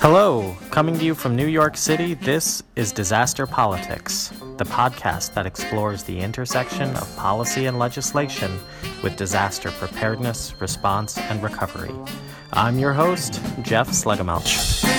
Hello, coming to you from New York City, this is Disaster Politics, the podcast that explores the intersection of policy and legislation with disaster preparedness, response, and recovery. I'm your host, Jeff Schlegelmilch.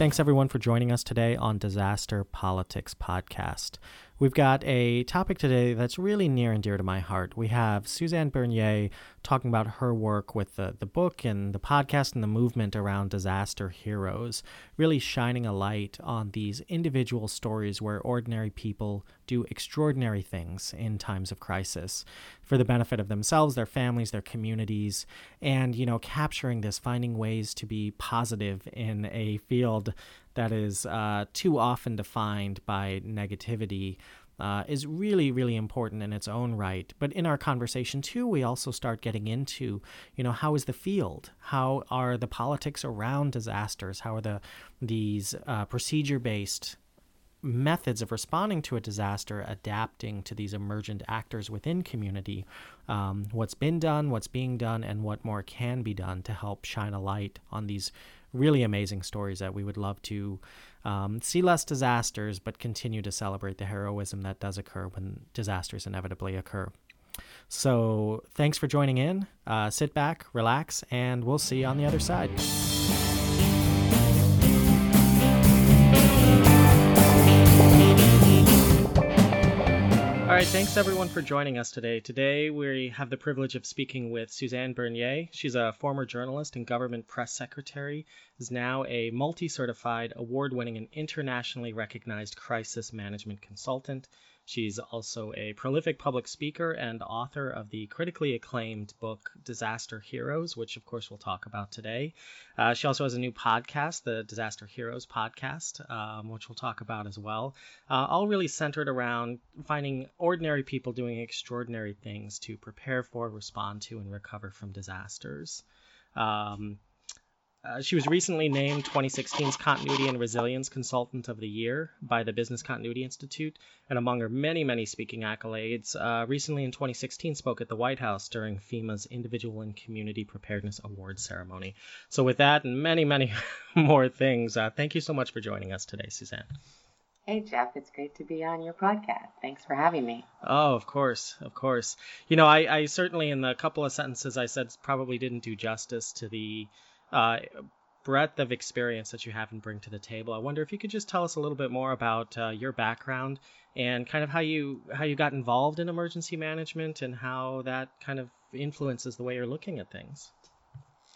Thanks everyone for joining us today on Disaster Politics Podcast. We've got a topic today that's really near and dear to my heart. We have Suzanne Bernier talking about her work with the, the book and the podcast and the movement around disaster heroes, really shining a light on these individual stories where ordinary people do extraordinary things in times of crisis for the benefit of themselves, their families, their communities, and, you know, capturing this, finding ways to be positive in a field that is uh, too often defined by negativity uh, is really, really important in its own right. But in our conversation too, we also start getting into, you know, how is the field? How are the politics around disasters? How are the these uh, procedure-based methods of responding to a disaster adapting to these emergent actors within community um, what's been done what's being done and what more can be done to help shine a light on these really amazing stories that we would love to um, see less disasters, but continue to celebrate the heroism that does occur when disasters inevitably occur. So, thanks for joining in. Uh, sit back, relax, and we'll see you on the other side. Right, thanks everyone for joining us today. Today we have the privilege of speaking with Suzanne Bernier. She's a former journalist and government press secretary, is now a multi-certified, award-winning and internationally recognized crisis management consultant. She's also a prolific public speaker and author of the critically acclaimed book Disaster Heroes, which of course we'll talk about today. Uh, she also has a new podcast, the Disaster Heroes podcast, um, which we'll talk about as well. Uh, all really centered around finding ordinary people doing extraordinary things to prepare for, respond to, and recover from disasters. Um, uh, she was recently named 2016's Continuity and Resilience Consultant of the Year by the Business Continuity Institute, and among her many, many speaking accolades, uh, recently in 2016 spoke at the White House during FEMA's Individual and Community Preparedness Awards ceremony. So, with that and many, many more things, uh, thank you so much for joining us today, Suzanne. Hey, Jeff, it's great to be on your podcast. Thanks for having me. Oh, of course, of course. You know, I, I certainly, in the couple of sentences I said, probably didn't do justice to the uh, breadth of experience that you have and bring to the table. I wonder if you could just tell us a little bit more about uh, your background and kind of how you how you got involved in emergency management and how that kind of influences the way you're looking at things.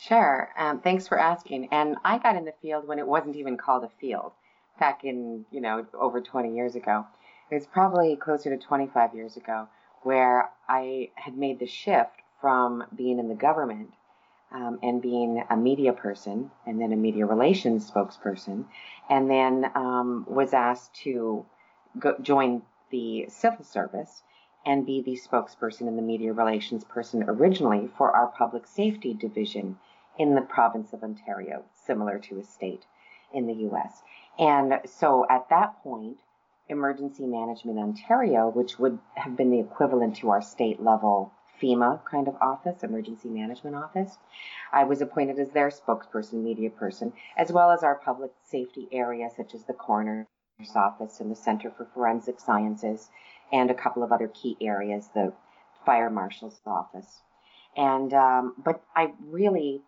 Sure. Um, thanks for asking. And I got in the field when it wasn't even called a field, back in you know over 20 years ago. It was probably closer to 25 years ago where I had made the shift from being in the government um, and being a media person and then a media relations spokesperson, and then um, was asked to go, join the civil service and be the spokesperson and the media relations person originally for our public safety division in the province of Ontario, similar to a state in the US. And so at that point, Emergency Management Ontario, which would have been the equivalent to our state level FEMA kind of office, emergency management office. I was appointed as their spokesperson, media person, as well as our public safety area, such as the coroner's office and the Center for Forensic Sciences, and a couple of other key areas, the fire marshal's office. And um, but I really,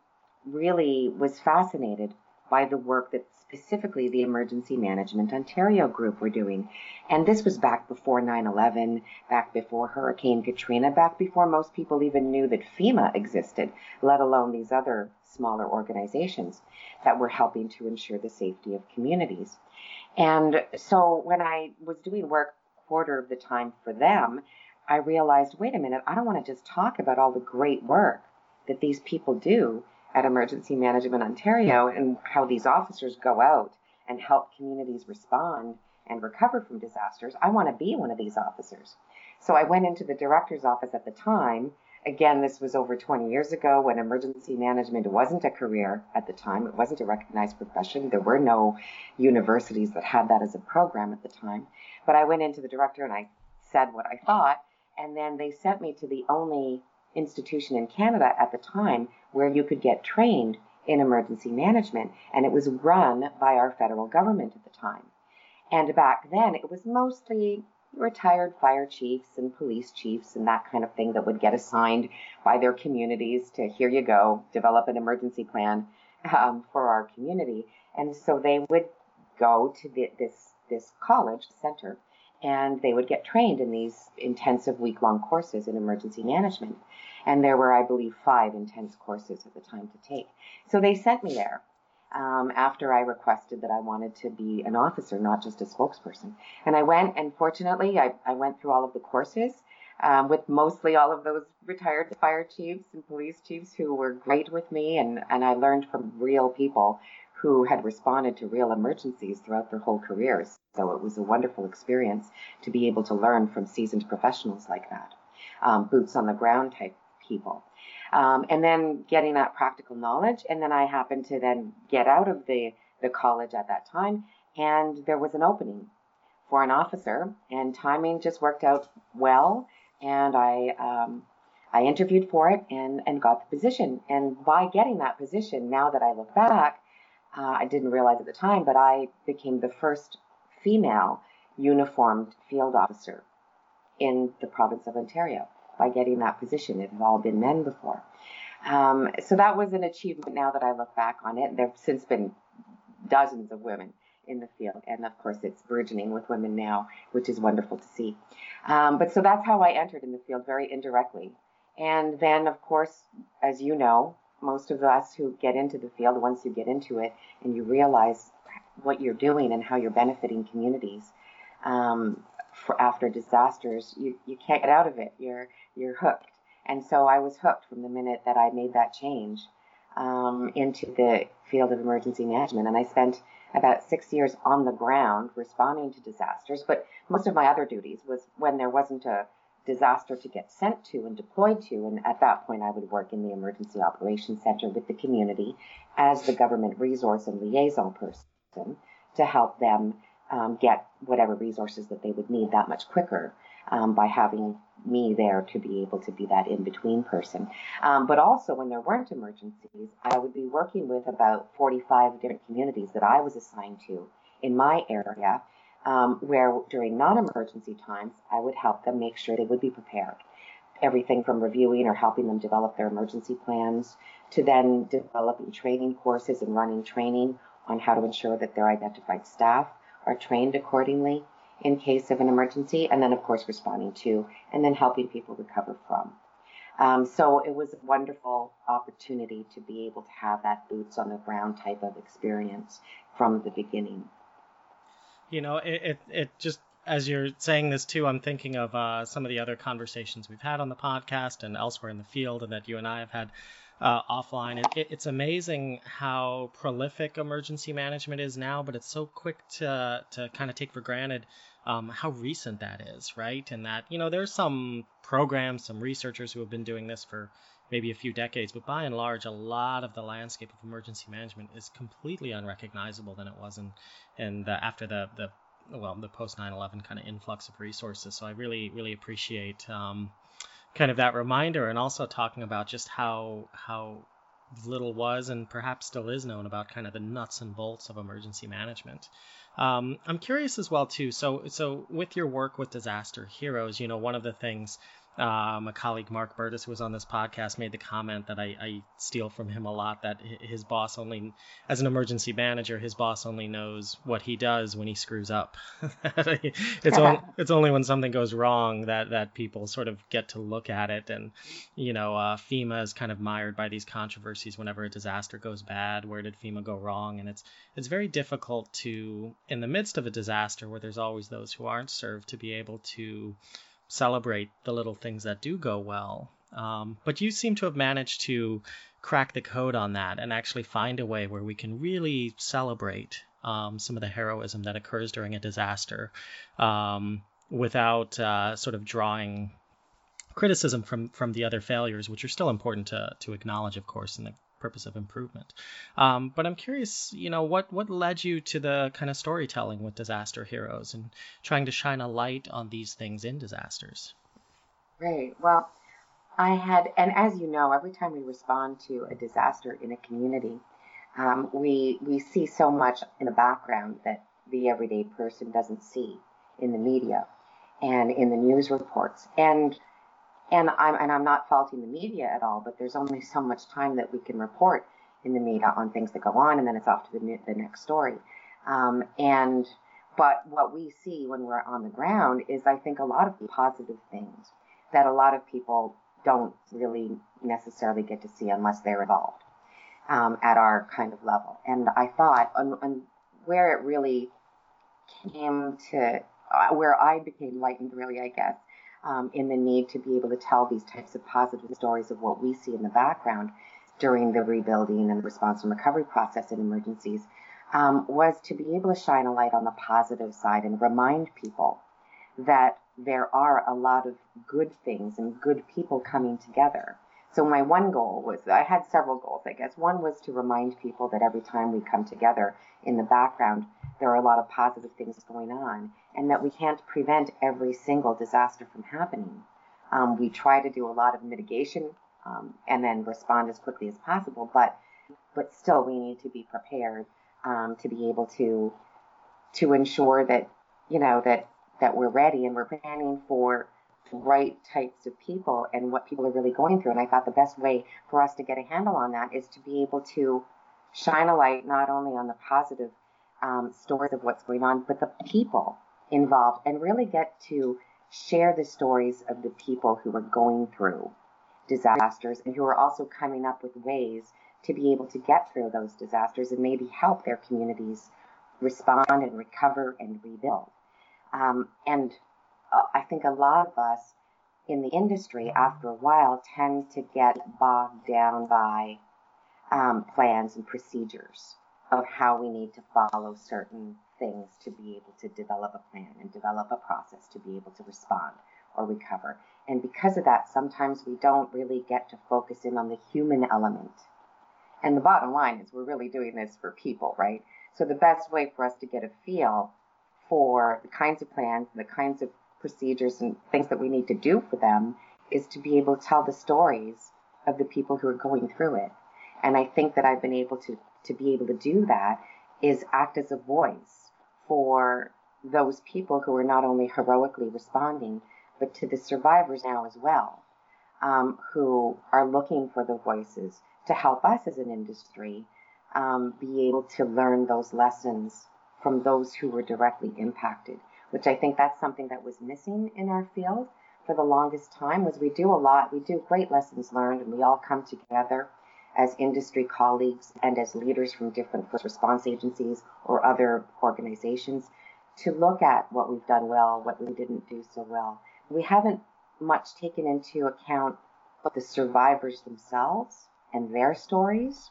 really was fascinated by the work that specifically the Emergency Management Ontario group were doing. And this was back before 9 11, back before Hurricane Katrina, back before most people even knew that FEMA existed, let alone these other smaller organizations that were helping to ensure the safety of communities. And so when I was doing work quarter of the time for them, I realized wait a minute, I don't want to just talk about all the great work that these people do at Emergency Management Ontario and how these officers go out and help communities respond and recover from disasters. I want to be one of these officers. So I went into the director's office at the time again, this was over 20 years ago when emergency management wasn't a career at the time. It wasn't a recognized profession. There were no universities that had that as a program at the time. But I went into the director and I said what I thought. And then they sent me to the only institution in Canada at the time where you could get trained in emergency management. And it was run by our federal government at the time. And back then, it was mostly retired fire chiefs and police chiefs and that kind of thing that would get assigned by their communities to here you go, develop an emergency plan um, for our community. And so they would go to the, this this college center and they would get trained in these intensive week long courses in emergency management. And there were, I believe, five intense courses at the time to take. So they sent me there um, after I requested that I wanted to be an officer, not just a spokesperson. And I went, and fortunately, I, I went through all of the courses um, with mostly all of those retired fire chiefs and police chiefs who were great with me, and, and I learned from real people who had responded to real emergencies throughout their whole careers. So it was a wonderful experience to be able to learn from seasoned professionals like that, um, boots on the ground type people. Um, and then getting that practical knowledge. And then I happened to then get out of the, the college at that time, and there was an opening for an officer, and timing just worked out well. And I, um, I interviewed for it and, and got the position. And by getting that position, now that I look back, uh, I didn't realize at the time, but I became the first female uniformed field officer in the province of Ontario by getting that position. It had all been men before. Um, so that was an achievement now that I look back on it. There have since been dozens of women in the field. And of course, it's burgeoning with women now, which is wonderful to see. Um, but so that's how I entered in the field very indirectly. And then, of course, as you know, most of us who get into the field, once you get into it and you realize what you're doing and how you're benefiting communities, um, for after disasters, you, you can't get out of it. You're you're hooked. And so I was hooked from the minute that I made that change um, into the field of emergency management. And I spent about six years on the ground responding to disasters. But most of my other duties was when there wasn't a disaster to get sent to and deployed to. And at that point, I would work in the Emergency Operations Center with the community as the government resource and liaison person to help them um, get whatever resources that they would need that much quicker um, by having me there to be able to be that in between person. Um, but also, when there weren't emergencies, I would be working with about 45 different communities that I was assigned to in my area, um, where during non emergency times, I would help them make sure they would be prepared. Everything from reviewing or helping them develop their emergency plans to then developing training courses and running training on how to ensure that their identified staff are trained accordingly in case of an emergency, and then, of course, responding to and then helping people recover from. Um, so it was a wonderful opportunity to be able to have that boots on the ground type of experience from the beginning. You know, it, it, it just as you're saying this too, I'm thinking of uh, some of the other conversations we've had on the podcast and elsewhere in the field, and that you and I have had uh, offline. It, it's amazing how prolific emergency management is now, but it's so quick to to kind of take for granted um, how recent that is, right? And that you know there's some programs, some researchers who have been doing this for maybe a few decades, but by and large, a lot of the landscape of emergency management is completely unrecognizable than it was in, in the, after the, the well the post 9/11 kind of influx of resources. So I really really appreciate um, kind of that reminder and also talking about just how how little was and perhaps still is known about kind of the nuts and bolts of emergency management. Um, I'm curious as well too. So so with your work with Disaster Heroes, you know, one of the things um, a colleague, Mark Burtis, who was on this podcast, made the comment that I, I, steal from him a lot that his boss only, as an emergency manager, his boss only knows what he does when he screws up. it's, only, it's only when something goes wrong that, that people sort of get to look at it. And, you know, uh, FEMA is kind of mired by these controversies whenever a disaster goes bad. Where did FEMA go wrong? And it's, it's very difficult to, in the midst of a disaster where there's always those who aren't served, to be able to celebrate the little things that do go well. Um, but you seem to have managed to crack the code on that and actually find a way where we can really celebrate um, some of the heroism that occurs during a disaster um, without uh, sort of drawing criticism from from the other failures, which are still important to to acknowledge, of course, in the purpose of improvement. Um, but I'm curious, you know, what what led you to the kind of storytelling with disaster heroes and trying to shine a light on these things in disasters. Right. Well, I had, and as you know, every time we respond to a disaster in a community, um, we we see so much in the background that the everyday person doesn't see in the media and in the news reports. And and I'm and I'm not faulting the media at all, but there's only so much time that we can report in the media on things that go on, and then it's off to the, the next story. Um, and but what we see when we're on the ground is, I think, a lot of positive things that a lot of people don't really necessarily get to see unless they're involved um, at our kind of level. And I thought, on, where it really came to, uh, where I became lightened, really, I guess, um, in the need to be able to tell these types of positive stories of what we see in the background during the rebuilding and the response and recovery process in emergencies um, was to be able to shine a light on the positive side and remind people that there are a lot of good things and good people coming together. So my one goal was I had several goals, I guess. One was to remind people that every time we come together in the background, there are a lot of positive things going on, and that we can't prevent every single disaster from happening. Um, we try to do a lot of mitigation um, and then respond as quickly as possible, but but still we need to be prepared um, to be able to to ensure that you know that that we're ready and we're planning for right types of people and what people are really going through. And I thought the best way for us to get a handle on that is to be able to shine a light not only on the positive um, stories of what's going on, but the people involved and really get to share the stories of the people who are going through disasters and who are also coming up with ways to be able to get through those disasters and maybe help their communities respond and recover and rebuild. Um, and uh, I think a lot of us in the industry, after a while, tend to get bogged down by um, plans and procedures of how we need to follow certain things to be able to develop a plan and develop a process to be able to respond or recover. And because of that, sometimes we don't really get to focus in on the human element. And the bottom line is we're really doing this for people, right? So the best way for us to get a feel for the kinds of plans and the kinds of procedures and things that we need to do for them is to be able to tell the stories of the people who are going through it. And I think that I've been able to, to be able to do that is act as a voice for those people who are not only heroically responding, but to the survivors now as well, um, who are looking for the voices to help us as an industry um, be able to learn those lessons from those who were directly impacted, which I think that's something that was missing in our field for the longest time was we do a lot, we do great lessons learned and we all come together as industry colleagues and as leaders from different first response agencies or other organizations to look at what we've done well, what we didn't do so well. We haven't much taken into account the survivors themselves and their stories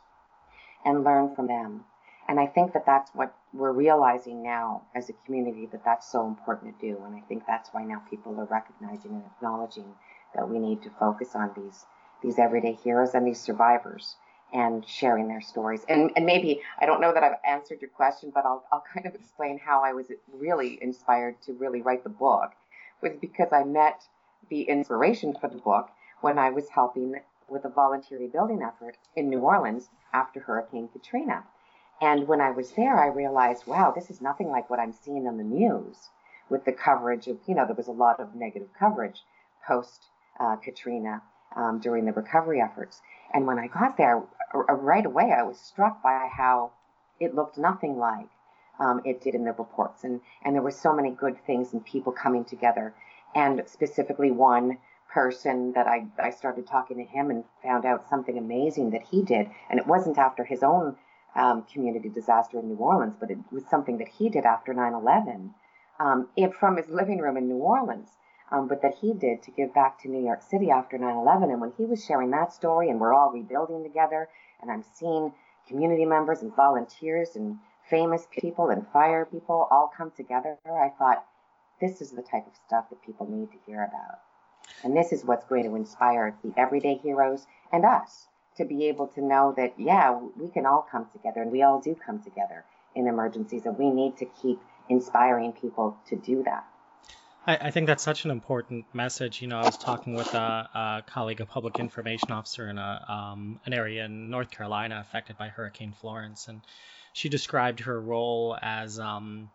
and learn from them. And I think that that's what we're realizing now as a community that that's so important to do. And I think that's why now people are recognizing and acknowledging that we need to focus on these these everyday heroes and these survivors and sharing their stories. And, and maybe I don't know that I've answered your question, but I'll, I'll kind of explain how I was really inspired to really write the book was because I met the inspiration for the book when I was helping with a volunteer rebuilding effort in New Orleans after Hurricane Katrina. And when I was there, I realized, wow, this is nothing like what I'm seeing on the news with the coverage of, you know, there was a lot of negative coverage post uh, Katrina um, during the recovery efforts. And when I got there, right away, I was struck by how it looked nothing like um, it did in the reports. And, and there were so many good things and people coming together. And specifically, one person that I, I started talking to him and found out something amazing that he did. And it wasn't after his own um, community disaster in New Orleans, but it was something that he did after 9 11 um, from his living room in New Orleans. Um, but that he did to give back to New York City after 9 11. And when he was sharing that story, and we're all rebuilding together, and I'm seeing community members and volunteers and famous people and fire people all come together, I thought, this is the type of stuff that people need to hear about. And this is what's going to inspire the everyday heroes and us to be able to know that, yeah, we can all come together and we all do come together in emergencies and we need to keep inspiring people to do that. I, think that's such an important message. You know, I was talking with a, a colleague, a public information officer in a, um, an area in North Carolina affected by Hurricane Florence, and she described her role as um,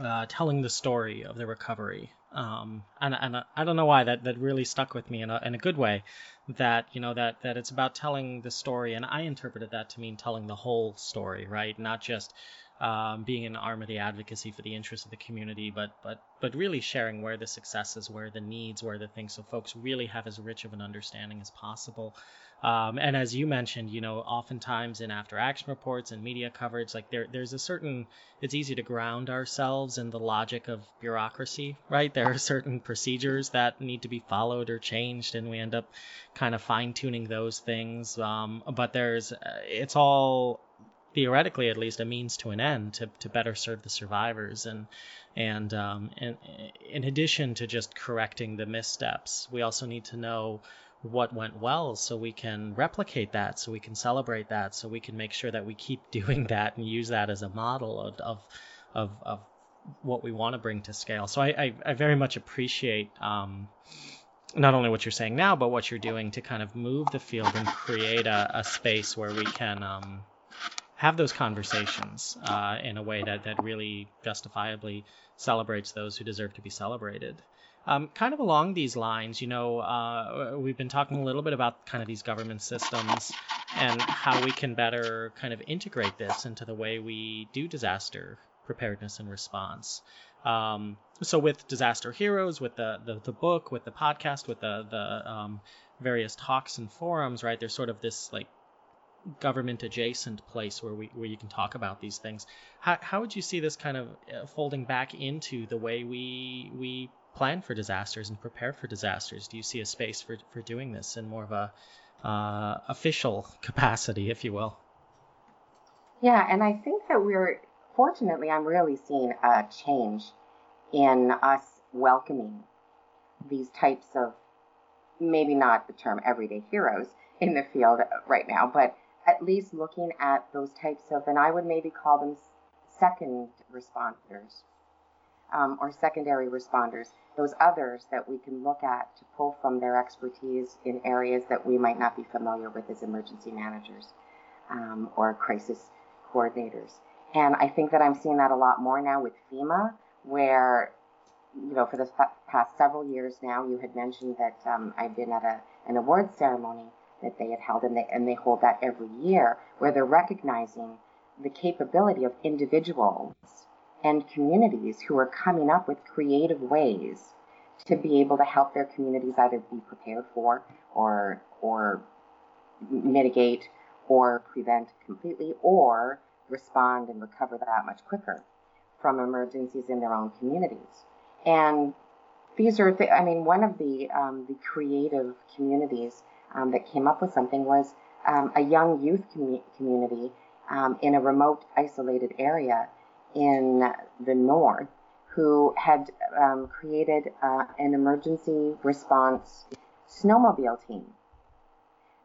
uh, telling the story of the recovery. Um, and, and I don't know why that, that really stuck with me in a, in a good way that, you know, that, that it's about telling the story. And I interpreted that to mean telling the whole story, right? Not just um, being an arm of the advocacy for the interests of the community, but but but really sharing where the successes, where the needs, where the things, so folks really have as rich of an understanding as possible. Um, and as you mentioned, you know, oftentimes in after action reports and media coverage, like there there's a certain it's easy to ground ourselves in the logic of bureaucracy, right? There are certain procedures that need to be followed or changed, and we end up kind of fine tuning those things. Um, but there's it's all theoretically at least a means to an end to, to better serve the survivors. And and um, in addition to just correcting the missteps we also need to know what went well so we can replicate that so we can celebrate that so we can make sure that we keep doing that and use that as a model of of of, of what we want to bring to scale. So I, I, I very much appreciate um, not only what you're saying now but what you're doing to kind of move the field and create a, a space where we can um, have those conversations uh, in a way that, that really justifiably celebrates those who deserve to be celebrated. Um, kind of along these lines, you know, uh, we've been talking a little bit about kind of these government systems and how we can better kind of integrate this into the way we do disaster preparedness and response. Um, so with Disaster Heroes, with the, the, the book, with the podcast, with the the um, various talks and forums, right? There's sort of this like government adjacent place where we where you can talk about these things. How how would you see this kind of uh, folding back into the way we we plan for disasters and prepare for disasters? Do you see a space for for doing this in more of a uh, official capacity, if you will? Yeah, and I think that we're fortunately, I'm really seeing a change in us welcoming these types of maybe not the term everyday heroes in the field right now, but at least looking at those types of, and I would maybe call them second responders um, or secondary responders, those others that we can look at to pull from their expertise in areas that we might not be familiar with as emergency managers um, or crisis coordinators. And I think that I'm seeing that a lot more now with FEMA, where, you know, for the past several years now, you had mentioned that um, I've been at a, an awards ceremony that they have held, and they, and they hold that every year, where they're recognizing the capability of individuals and communities who are coming up with creative ways to be able to help their communities either be prepared for or or mitigate or prevent completely or respond and recover that much quicker from emergencies in their own communities. And these are, I mean, one of the um, the creative communities um, that came up with something was um, a young youth com- community um, in a remote, isolated area in the north who had um, created uh, an emergency response snowmobile team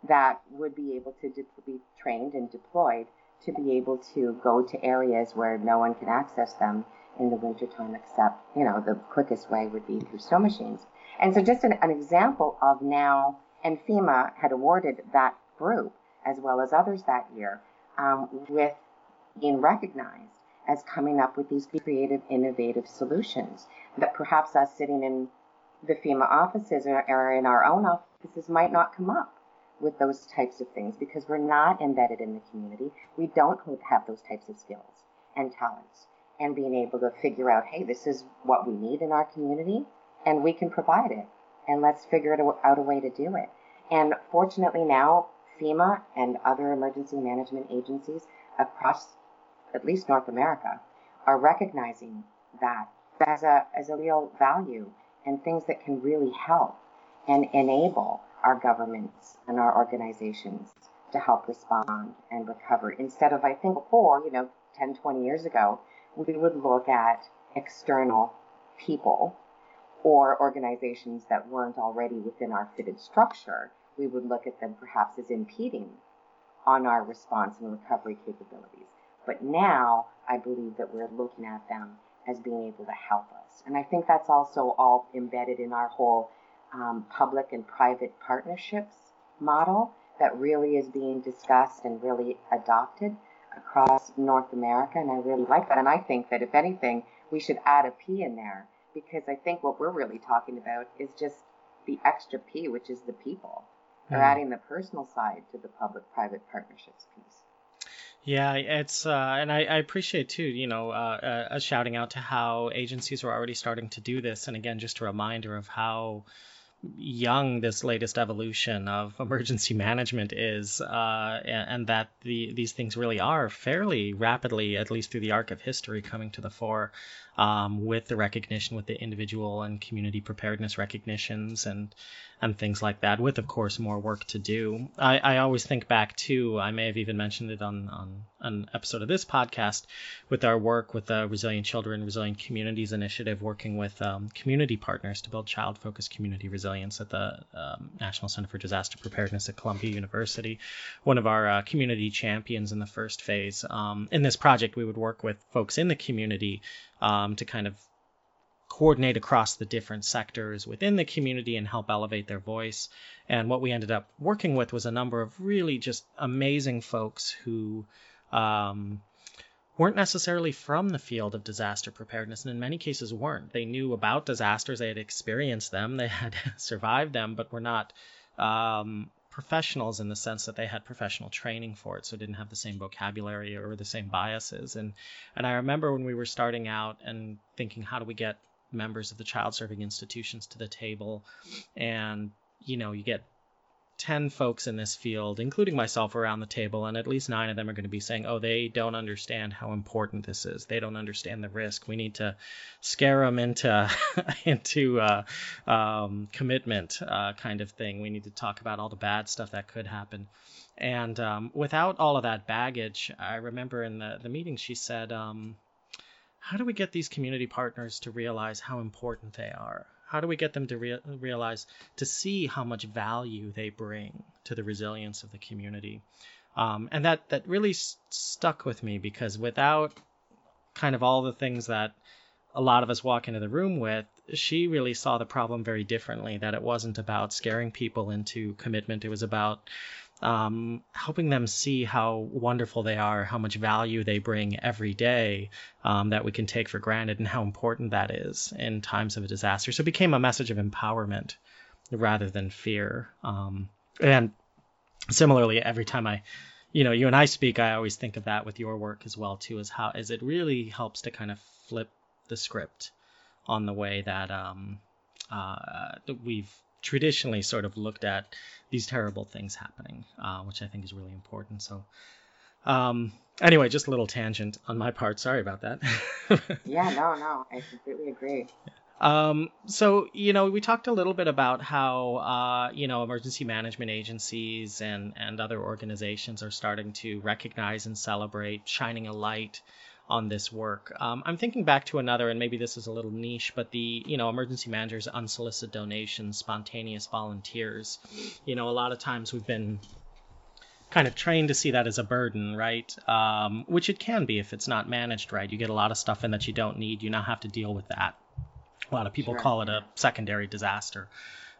that would be able to de- be trained and deployed to be able to go to areas where no one can access them in the wintertime except, you know, the quickest way would be through snow machines. And so just an, an example of now and FEMA had awarded that group, as well as others that year, um, with being recognized as coming up with these creative, innovative solutions that perhaps us sitting in the FEMA offices or in our own offices might not come up with those types of things because we're not embedded in the community. We don't have those types of skills and talents and being able to figure out, hey, this is what we need in our community and we can provide it and let's figure out a way to do it. Fortunately now, FEMA and other emergency management agencies across at least North America are recognizing that as a, as a real value and things that can really help and enable our governments and our organizations to help respond and recover. Instead of, I think before, you know, 10, 20 years ago, we would look at external people or organizations that weren't already within our fitted structure, we would look at them perhaps as impeding on our response and recovery capabilities. But now I believe that we're looking at them as being able to help us. And I think that's also all embedded in our whole um, public and private partnerships model that really is being discussed and really adopted across North America. And I really like that. And I think that if anything, we should add a P in there because I think what we're really talking about is just the extra P, which is the people. They're mm. adding the personal side to the public private partnerships piece. Yeah, it's uh, and I, I, appreciate too, you know, uh, uh, shouting out to how agencies are already starting to do this, and again, just a reminder of how young this latest evolution of emergency management is, uh, and, and, that the, these things really are fairly rapidly, at least through the arc of history, coming to the fore um, with the recognition, with the individual and community preparedness recognitions and and things like that, with of course more work to do. I, I always think back to I may have even mentioned it on on an episode of this podcast with our work with the Resilient Children, Resilient Communities Initiative, working with um, community partners to build child-focused community resilience at the um, National Center for Disaster Preparedness at Columbia University. One of our uh, community champions in the first phase. Um, in this project, we would work with folks in the community um, to kind of coordinate across the different sectors within the community and help elevate their voice. And what we ended up working with was a number of really just amazing folks who um, weren't necessarily from the field of disaster preparedness, and in many cases weren't. They knew about disasters, they had experienced them, they had survived them, but were not um, professionals in the sense that they had professional training for it, so didn't have the same vocabulary or the same biases. And and I remember when we were starting out and thinking, how do we get members of the child serving institutions to the table? And you know, you get 10 folks in this field, including myself, around the table, and at least nine of them are going to be saying, oh, they don't understand how important this is. They don't understand the risk. We need to scare them into, into uh, um, commitment uh, kind of thing. We need to talk about all the bad stuff that could happen. And um, without all of that baggage, I remember in the, the meeting she said, um, how do we get these community partners to realize how important they are? How do we get them to re- realize, to see how much value they bring to the resilience of the community? Um, and that that really st- stuck with me because without kind of all the things that a lot of us walk into the room with, she really saw the problem very differently. That it wasn't about scaring people into commitment; it was about um, helping them see how wonderful they are, how much value they bring every day um, that we can take for granted, and how important that is in times of a disaster. So it became a message of empowerment rather than fear. Um, and similarly, every time I, you know, you and I speak, I always think of that with your work as well too, as how as it really helps to kind of flip the script on the way that um, uh, we've traditionally sort of looked at these terrible things happening, uh, which I think is really important. So, um, anyway, just a little tangent on my part. Sorry about that. yeah, no, no, I completely agree. Um, so you know, we talked a little bit about how uh, you know emergency management agencies and and other organizations are starting to recognize and celebrate shining a light on this work. Um, I'm thinking back to another, and maybe this is a little niche, but the you know emergency managers, unsolicited donations, spontaneous volunteers. You know, a lot of times we've been kind of trained to see that as a burden, right? Um, which it can be if it's not managed right. You get a lot of stuff in that you don't need. You now have to deal with that. A lot of people sure. call it a secondary disaster.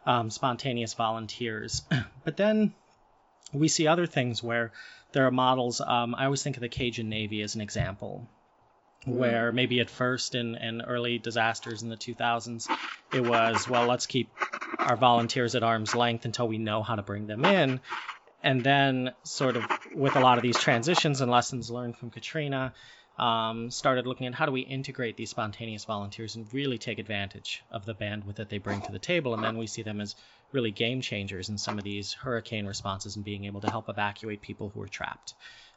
Um, spontaneous volunteers, but then we see other things where there are models. Um, I always think of the Cajun Navy as an example where maybe at first in, in early disasters in the 2000s, it was, well, let's keep our volunteers at arm's length until we know how to bring them in. And then, sort of, with a lot of these transitions and lessons learned from Katrina, um, started looking at how do we integrate these spontaneous volunteers and really take advantage of the bandwidth that they bring to the table. And then we see them as really game changers in some of these hurricane responses and being able to help evacuate people who are trapped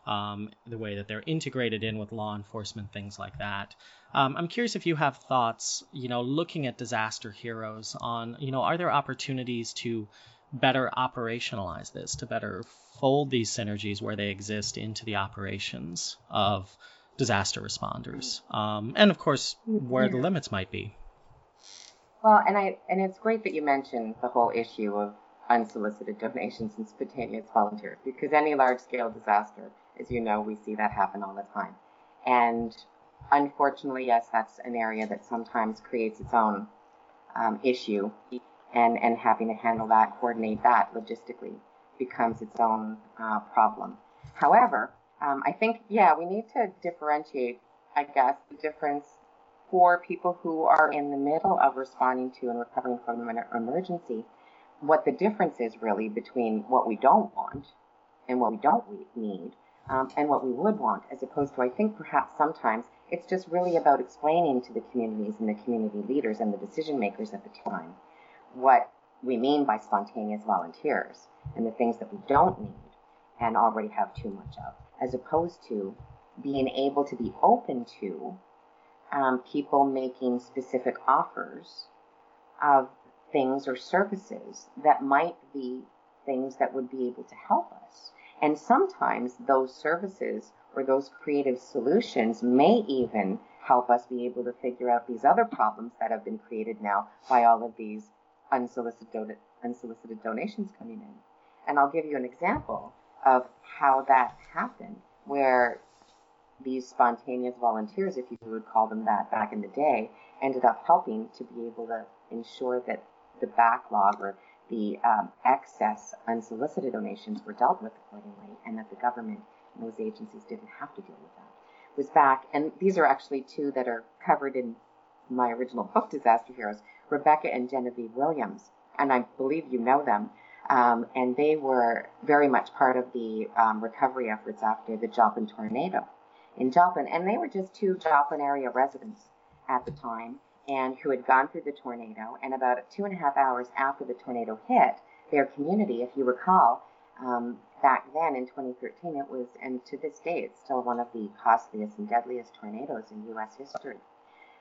um, the way that they're integrated in with law enforcement, things like that. Um, I'm curious if you have thoughts, you know, looking at disaster heroes on, you know, are there opportunities to better operationalize this, to better fold these synergies where they exist into the operations of disaster responders, um, and of course, where yeah. the limits might be. Well, and I and it's great that you mentioned the whole issue of unsolicited donations and spontaneous volunteers because any large scale disaster, as you know, we see that happen all the time. And unfortunately, yes, that's an area that sometimes creates its own um, issue, and and having to handle that, coordinate that logistically becomes its own uh, problem. However, um, I think yeah, we need to differentiate, I guess, the difference for people who are in the middle of responding to and recovering from an emergency, what the difference is really between what we don't want and what we don't need, um, and what we would want, as opposed to, I think perhaps sometimes it's just really about explaining to the communities and the community leaders and the decision makers at the time what we mean by spontaneous volunteers and the things that we don't need and already have too much of, as opposed to being able to be open to um, people making specific offers of things or services that might be things that would be able to help us. And sometimes those services or those creative solutions may even help us be able to figure out these other problems that have been created now by all of these unsolicited, unsolicited donations coming in. And I'll give you an example of how that happened, where these spontaneous volunteers, if you would call them that back in the day, ended up helping to be able to ensure that the backlog or the um, excess unsolicited donations were dealt with accordingly and that the government and those agencies didn't have to deal with that. Was back, and these are actually two that are covered in my original book, Disaster Heroes Rebecca and Genevieve Williams. And I believe you know them. Um, and they were very much part of the um, recovery efforts after the Joplin tornado in Joplin, and they were just two Joplin area residents at the time, and who had gone through the tornado. And about two and a half hours after the tornado hit, their community, if you recall, um, back then in 2013, it was, and to this day, it's still one of the costliest and deadliest tornadoes in U.S. history.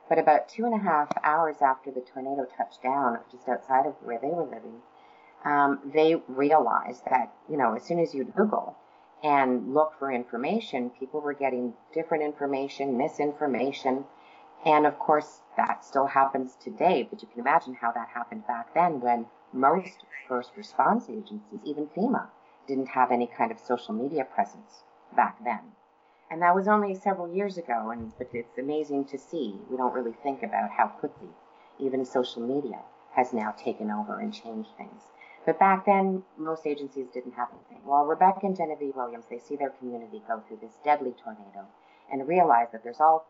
But about two and a half hours after the tornado touched down just outside of where they were living, um, they realized that, you know, as soon as you Google and look for information, people were getting different information, misinformation. And of course, that still happens today, but you can imagine how that happened back then when most first response agencies, even FEMA, didn't have any kind of social media presence back then. And that was only several years ago, and but it's amazing to see. We don't really think about how quickly even social media has now taken over and changed things. But back then, most agencies didn't have anything. Well, Rebecca and Genevieve Williams, they see their community go through this deadly tornado and realize that there's all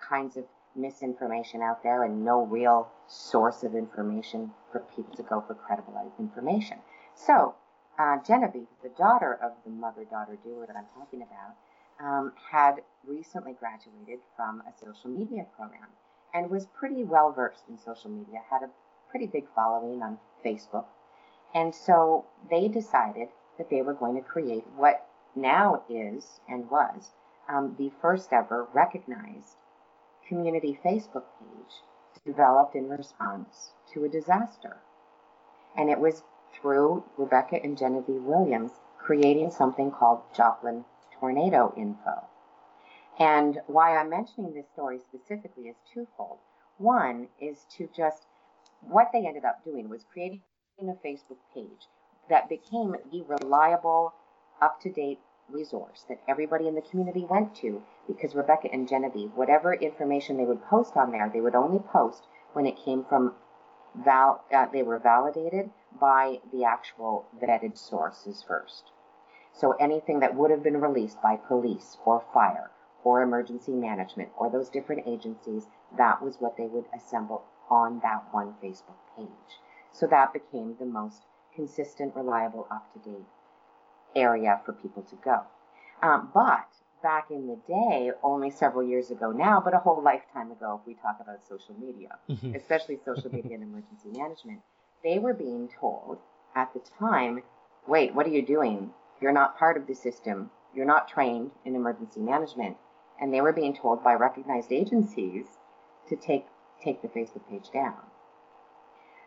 kinds of misinformation out there and no real source of information for people to go for credible information. So, uh, Genevieve, the daughter of the mother daughter duo that I'm talking about, um, had recently graduated from a social media program and was pretty well versed in social media, had a pretty big following on Facebook and so they decided that they were going to create what now is and was um, the first ever recognized community Facebook page developed in response to a disaster. And it was through Rebecca and Genevieve Williams creating something called Joplin Tornado Info. And why I'm mentioning this story specifically is twofold. One is to just, what they ended up doing was creating a Facebook page that became the reliable, up to date resource that everybody in the community went to because Rebecca and Genevieve, whatever information they would post on there, they would only post when it came from val- uh, they were validated by the actual vetted sources first. So anything that would have been released by police or fire or emergency management or those different agencies, that was what they would assemble on that one Facebook page. So that became the most consistent, reliable, up to date area for people to go. Um, but back in the day, only several years ago now, but a whole lifetime ago, if we talk about social media, mm-hmm. especially social media and emergency management, they were being told at the time, wait, what are you doing? You're not part of the system. You're not trained in emergency management. And they were being told by recognized agencies to take, take the Facebook page down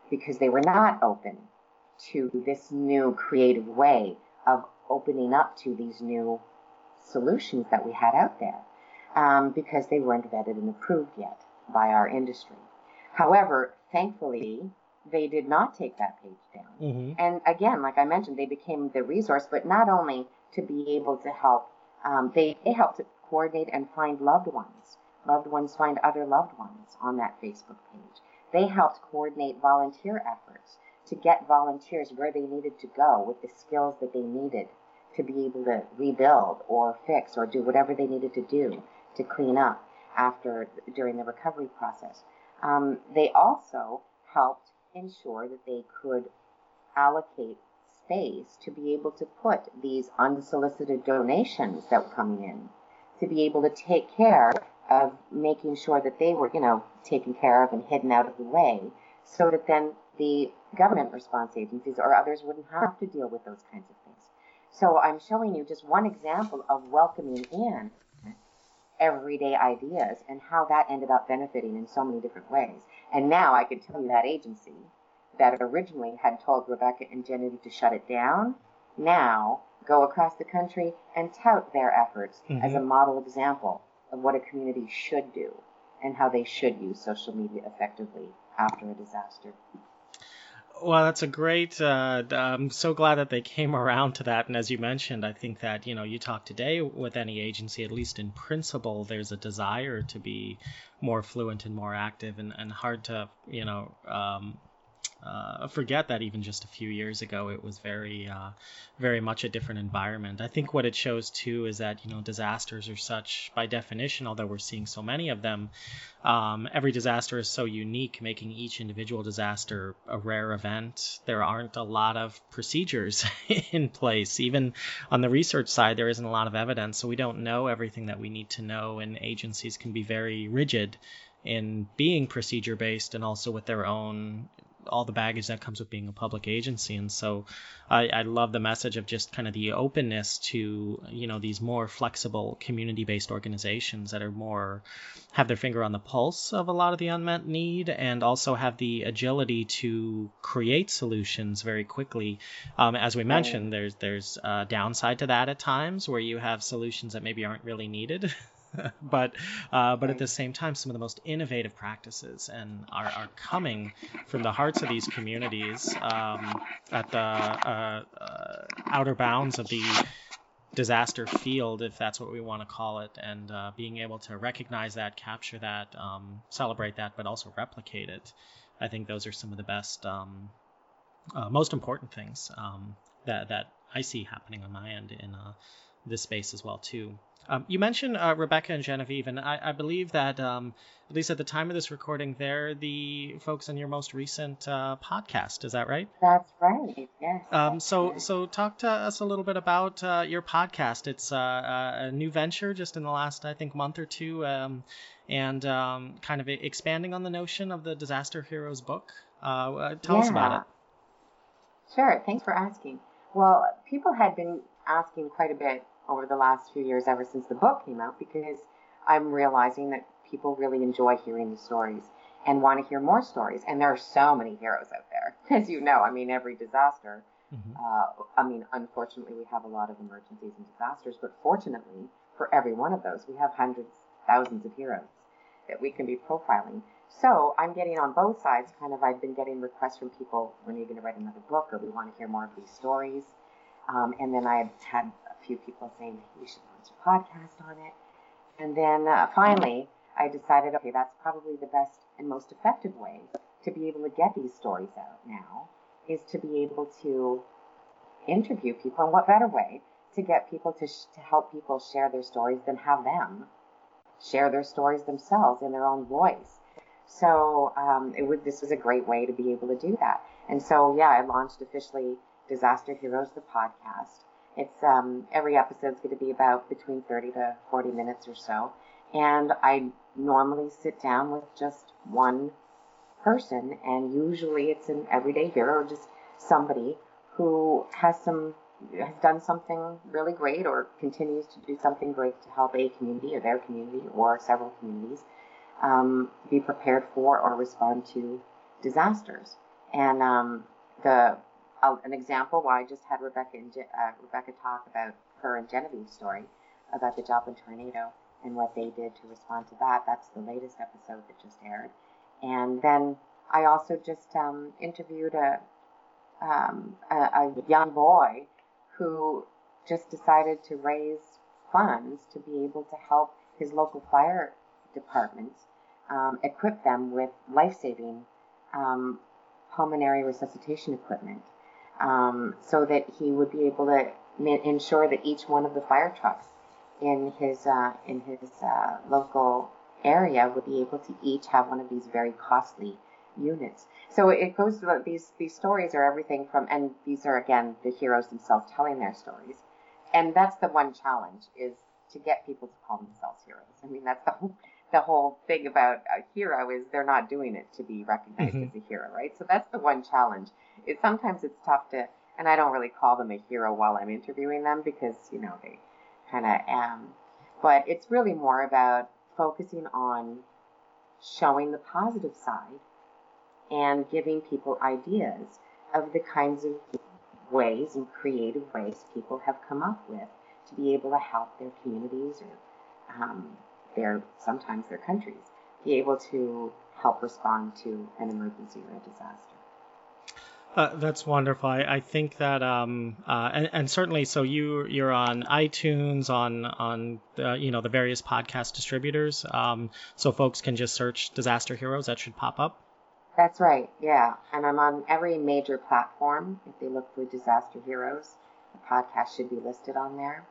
because they were not open to this new creative way of opening up to these new solutions that we had out there um, because they weren't vetted and approved yet by our industry. However, thankfully, they did not take that page down. Mm-hmm. And again, like I mentioned, they became the resource, but not only to be able to help, um, they, they helped to coordinate and find loved ones. Loved ones find other loved ones on that Facebook page. They helped coordinate volunteer efforts to get volunteers where they needed to go with the skills that they needed to be able to rebuild or fix or do whatever they needed to do to clean up after during the recovery process. Um, they also helped ensure that they could allocate space to be able to put these unsolicited donations that were coming in, to be able to take care of making sure that they were, you know, taken care of and hidden out of the way, so that then the government response agencies or others wouldn't have to deal with those kinds of things. So I'm showing you just one example of welcoming in everyday ideas and how that ended up benefiting in so many different ways. And now I can tell you that agency that originally had told Rebecca and Genevieve to shut it down, now go across the country and tout their efforts mm-hmm. as a model example of what a community should do and how they should use social media effectively after a disaster. Well, that's a great. Uh, I'm so glad that they came around to that. And as you mentioned, I think that you know you talk today with any agency, at least in principle, there's a desire to be more fluent and more active, and, and hard to you know um, uh, forget that even just a few years ago, it was very, uh, very much a different environment. I think what it shows too is that you know disasters are such, by definition, although we're seeing so many of them, um, every disaster is so unique, making each individual disaster a rare event. There aren't a lot of procedures in place. Even on the research side, there isn't a lot of evidence, so we don't know everything that we need to know, and agencies can be very rigid in being procedure based and also with their own all the baggage that comes with being a public agency. And so I, I love the message of just kind of the openness to, you know, these more flexible community based organizations that are more, have their finger on the pulse of a lot of the unmet need and also have the agility to create solutions very quickly. Um, as we mentioned, there's, there's a downside to that at times where you have solutions that maybe aren't really needed. but uh, but at the same time, some of the most innovative practices and are, are coming from the hearts of these communities um, at the uh, uh, outer bounds of the disaster field, if that's what we want to call it, and uh, being able to recognize that, capture that, um, celebrate that, but also replicate it. I think those are some of the best, um, uh, most important things um, that that I see happening on my end in uh, this space as well too. Um, you mentioned uh, Rebecca and Genevieve, and I, I believe that um, at least at the time of this recording, they're the folks on your most recent uh, podcast. Is that right? That's right. Yes. Um, so, right. so talk to us a little bit about uh, your podcast. It's uh, uh, a new venture, just in the last, I think, month or two, um, and um, kind of expanding on the notion of the Disaster Heroes book. Uh, tell yeah. us about it. Sure. Thanks for asking. Well, people had been asking quite a bit over the last few years, ever since the book came out, because I'm realizing that people really enjoy hearing the stories and want to hear more stories. And there are so many heroes out there, as you know. I mean, every disaster. Mm-hmm. Uh, I mean, unfortunately, we have a lot of emergencies and disasters, but fortunately, for every one of those, we have hundreds, thousands of heroes that we can be profiling. So I'm getting on both sides. Kind of, I've been getting requests from people when are you going to write another book, or we want to hear more of these stories. Um, and then I've had few people saying you should launch a podcast on it. And then uh, finally, I decided, okay, that's probably the best and most effective way to be able to get these stories out now is to be able to interview people. And what better way to get people to, sh- to help people share their stories than have them share their stories themselves in their own voice. So um, it would, this was a great way to be able to do that. And so, yeah, I launched officially Disaster Heroes, the podcast. It's um, every episode's going to be about between 30 to 40 minutes or so, and I normally sit down with just one person, and usually it's an everyday hero or just somebody who has some has done something really great or continues to do something great to help a community or their community or several communities um, be prepared for or respond to disasters. And um, the uh, an example why I just had Rebecca and uh, Rebecca talk about her and Genevieve's story about the Joplin tornado and what they did to respond to that. That's the latest episode that just aired. And then I also just um, interviewed a, um, a, a young boy who just decided to raise funds to be able to help his local fire department um, equip them with life-saving um, pulmonary resuscitation equipment um, so that he would be able to ensure that each one of the fire trucks in his uh, in his uh, local area would be able to each have one of these very costly units. So it goes to these these stories are everything from and these are again the heroes themselves telling their stories, and that's the one challenge is to get people to call themselves heroes. I mean that's the whole the whole thing about a hero is they're not doing it to be recognized mm-hmm. as a hero, right? So that's the one challenge. It sometimes it's tough to, and I don't really call them a hero while I'm interviewing them because you know they kind of am, but it's really more about focusing on showing the positive side and giving people ideas of the kinds of ways and creative ways people have come up with to be able to help their communities or um, their sometimes their countries be able to help respond to an emergency or a disaster. Uh, that's wonderful. I, I think that, um, uh, and, and, certainly, so you you're on iTunes, on on the, you know the various podcast distributors. Um, so folks can just search "Disaster Heroes." That should pop up. That's right. Yeah, and I'm on every major platform. If they look for "Disaster Heroes," the podcast should be listed on there,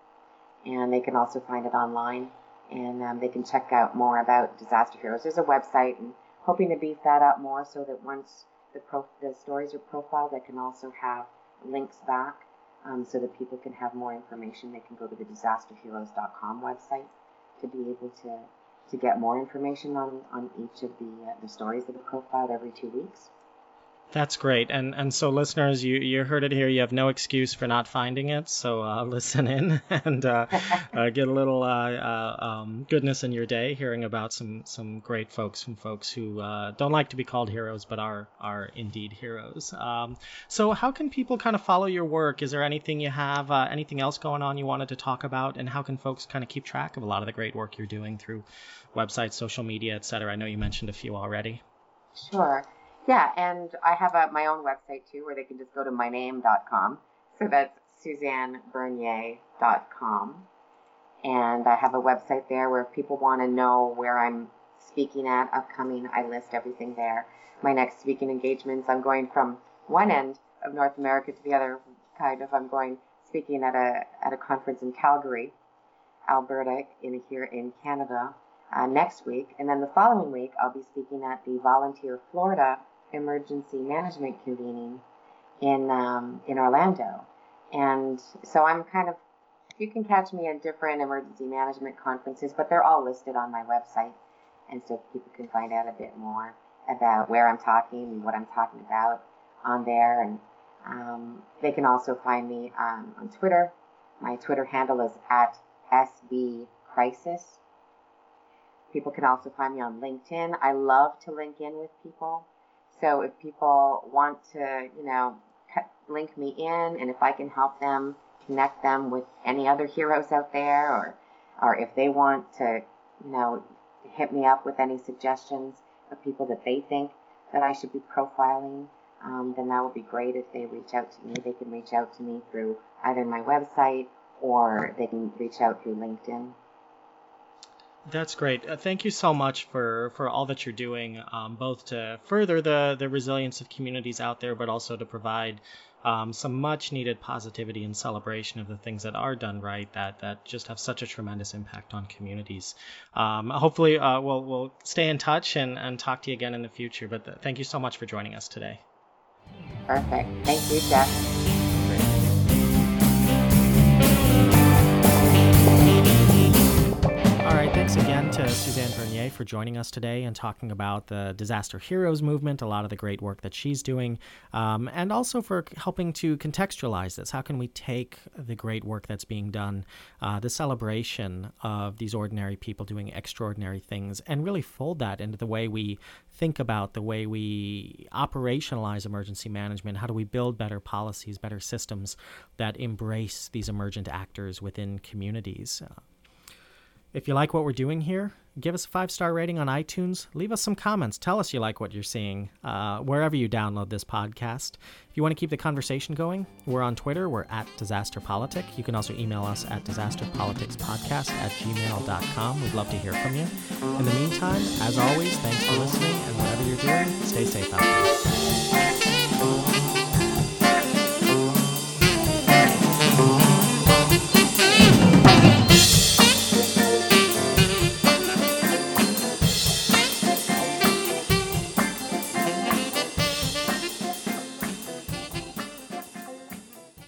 and they can also find it online, and um, they can check out more about Disaster Heroes. There's a website, and hoping to beef that up more so that once the, the stories are profiled. I can also have links back um, so that people can have more information. They can go to the disasterheroes.com website to be able to, to get more information on, on each of the, uh, the stories that are profiled every two weeks. That's great. And and so listeners, you you heard it here. You have no excuse for not finding it. So uh, listen in and uh, uh, get a little uh, uh, um, goodness in your day, hearing about some some great folks, some folks who uh, don't like to be called heroes, but are are indeed heroes. Um, so how can people kind of follow your work? Is there anything you have, anything else going on you wanted to talk about, and how can folks kind of keep track of a lot of the great work you're doing through websites, social media, et cetera? I know you mentioned a few already. Sure. Yeah, and I have a, my own website too where they can just go to myname.com. So that's suzannebernier.com. And I have a website there where if people want to know where I'm speaking at upcoming, I list everything there. My next speaking engagements, I'm going from one end of North America to the other kind of. I'm going speaking at a at a conference in Calgary, Alberta, in here in Canada, uh, next week, and then the following week I'll be speaking at the Volunteer Florida emergency management convening in um, in Orlando, and so I'm kind of you can catch me at different emergency management conferences, but they're all listed on my website, and so people can find out a bit more about where I'm talking and what I'm talking about on there, and um, they can also find me um, on Twitter. My Twitter handle is at SB Crisis. People can also find me on LinkedIn. I love to link in with people. So if people want to, you know, link me in, and if I can help them connect them with any other heroes out there, or or if they want to, you know, hit me up with any suggestions of people that they think that I should be profiling, um, then that would be great if they reach out to me. They can reach out to me through either my website or they can reach out through LinkedIn. That's great. Uh, thank you so much for, for all that you're doing, um, both to further the, the resilience of communities out there, but also to provide um, some much needed positivity and celebration of the things that are done right that, that just have such a tremendous impact on communities. Um, hopefully, uh, we'll, we'll stay in touch and, and talk to you again in the future. But th- thank you so much for joining us today. Perfect. Thank you, Jeff. Suzanne Bernier for joining us today and talking about the Disaster Heroes movement, a lot of the great work that she's doing, um, and also for helping to contextualize this. How can we take the great work that's being done, uh, the celebration of these ordinary people doing extraordinary things, and really fold that into the way we think about the way we operationalize emergency management? How do we build better policies, better systems that embrace these emergent actors within communities? Uh, If you like what we're doing here, give us a five star rating on iTunes. Leave us some comments. Tell us you like what you're seeing uh, wherever you download this podcast. If you want to keep the conversation going, we're on Twitter. We're at Disaster Politic. You can also email us at disasterpoliticspodcast at gmail.com. We'd love to hear from you. In the meantime, as always, thanks for listening, and whatever you're doing, stay safe out there.